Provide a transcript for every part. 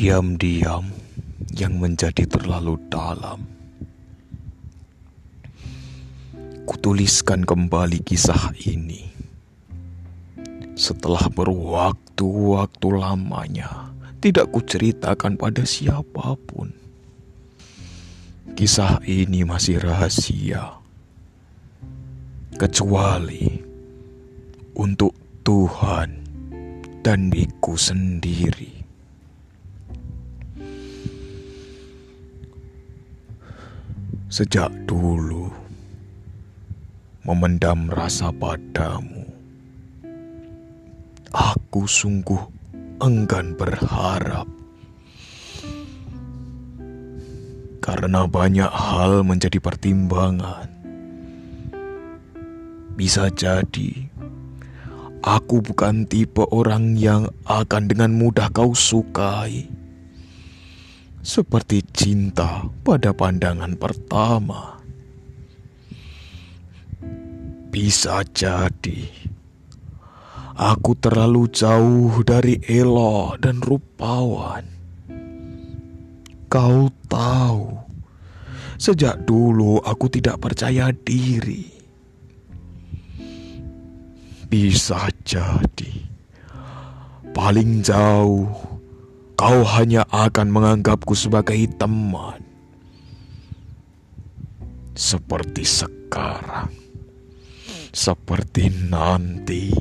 Diam-diam yang menjadi terlalu dalam. Kutuliskan kembali kisah ini. Setelah berwaktu-waktu lamanya, tidak kuceritakan pada siapa pun. Kisah ini masih rahasia. Kecuali untuk Tuhan dan diriku sendiri. Sejak dulu, memendam rasa padamu, aku sungguh enggan berharap. Karena banyak hal menjadi pertimbangan. Bisa jadi aku bukan tipe orang yang akan dengan mudah kau sukai seperti cinta pada pandangan pertama. Bisa jadi aku terlalu jauh dari Elo dan Rupawan. Kau tahu, sejak dulu aku tidak percaya diri. Bisa jadi paling jauh kau hanya akan menganggapku sebagai teman. Seperti sekarang, seperti nanti,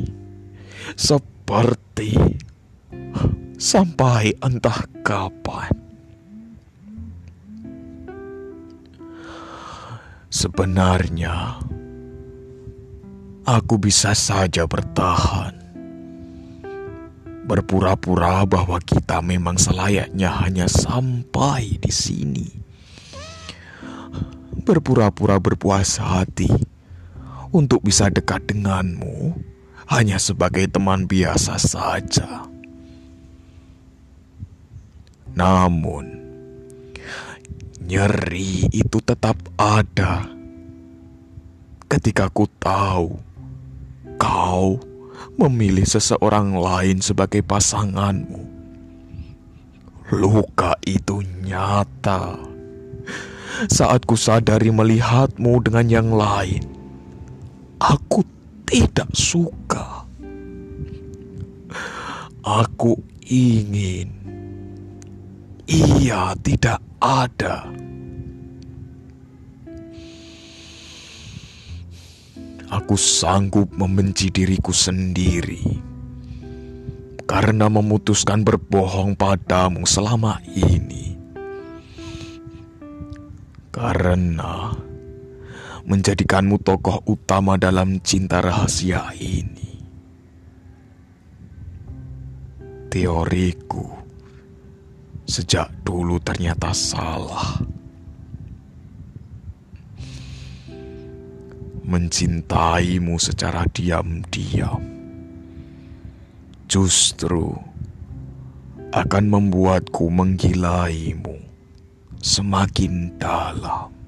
seperti sampai entah kapan. Sebenarnya, aku bisa saja bertahan berpura-pura bahwa kita memang selayaknya hanya sampai di sini. Berpura-pura berpuas hati untuk bisa dekat denganmu hanya sebagai teman biasa saja. Namun, nyeri itu tetap ada ketika ku tahu kau memilih seseorang lain sebagai pasanganmu. Luka itu nyata. Saat ku sadari melihatmu dengan yang lain, aku tidak suka. Aku ingin ia tidak ada. Aku sanggup membenci diriku sendiri karena memutuskan berbohong padamu selama ini. Karena menjadikanmu tokoh utama dalam cinta rahasia ini. Teoriku sejak dulu ternyata salah. Mencintaimu secara diam-diam, justru akan membuatku menggilaimu semakin dalam.